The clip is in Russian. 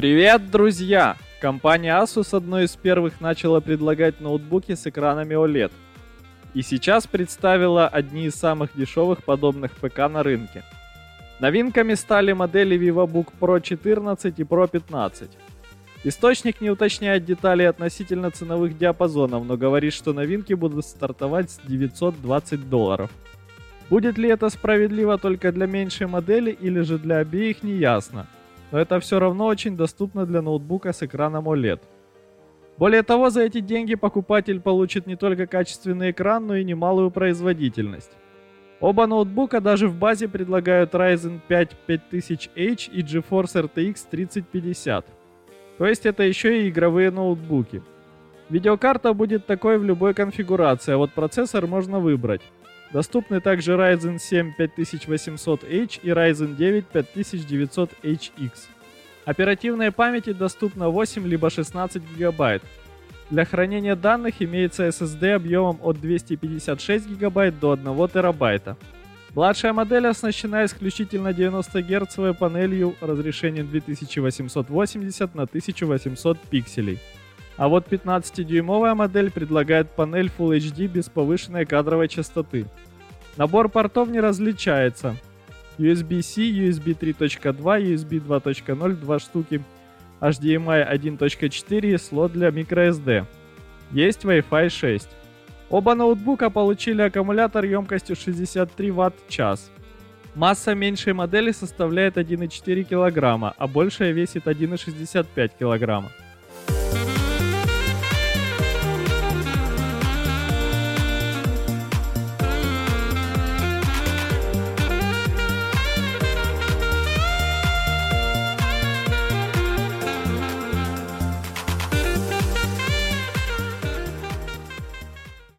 Привет, друзья! Компания Asus одной из первых начала предлагать ноутбуки с экранами OLED. И сейчас представила одни из самых дешевых подобных ПК на рынке. Новинками стали модели VivoBook Pro 14 и Pro 15. Источник не уточняет детали относительно ценовых диапазонов, но говорит, что новинки будут стартовать с 920 долларов. Будет ли это справедливо только для меньшей модели или же для обеих, не ясно. Но это все равно очень доступно для ноутбука с экраном OLED. Более того, за эти деньги покупатель получит не только качественный экран, но и немалую производительность. Оба ноутбука даже в базе предлагают Ryzen 5 5000H и GeForce RTX 3050. То есть это еще и игровые ноутбуки. Видеокарта будет такой в любой конфигурации, а вот процессор можно выбрать. Доступны также Ryzen 7 5800H и Ryzen 9 5900HX. Оперативной памяти доступно 8 либо 16 гигабайт. Для хранения данных имеется SSD объемом от 256 гигабайт до 1 терабайта. Младшая модель оснащена исключительно 90 герцовой панелью разрешением 2880 на 1800 пикселей. А вот 15-дюймовая модель предлагает панель Full HD без повышенной кадровой частоты. Набор портов не различается. USB-C, USB 3.2, USB 2.0 2 штуки, HDMI 1.4 и слот для microSD. Есть Wi-Fi 6. Оба ноутбука получили аккумулятор емкостью 63 Вт-час. Масса меньшей модели составляет 1,4 кг, а большая весит 1,65 кг.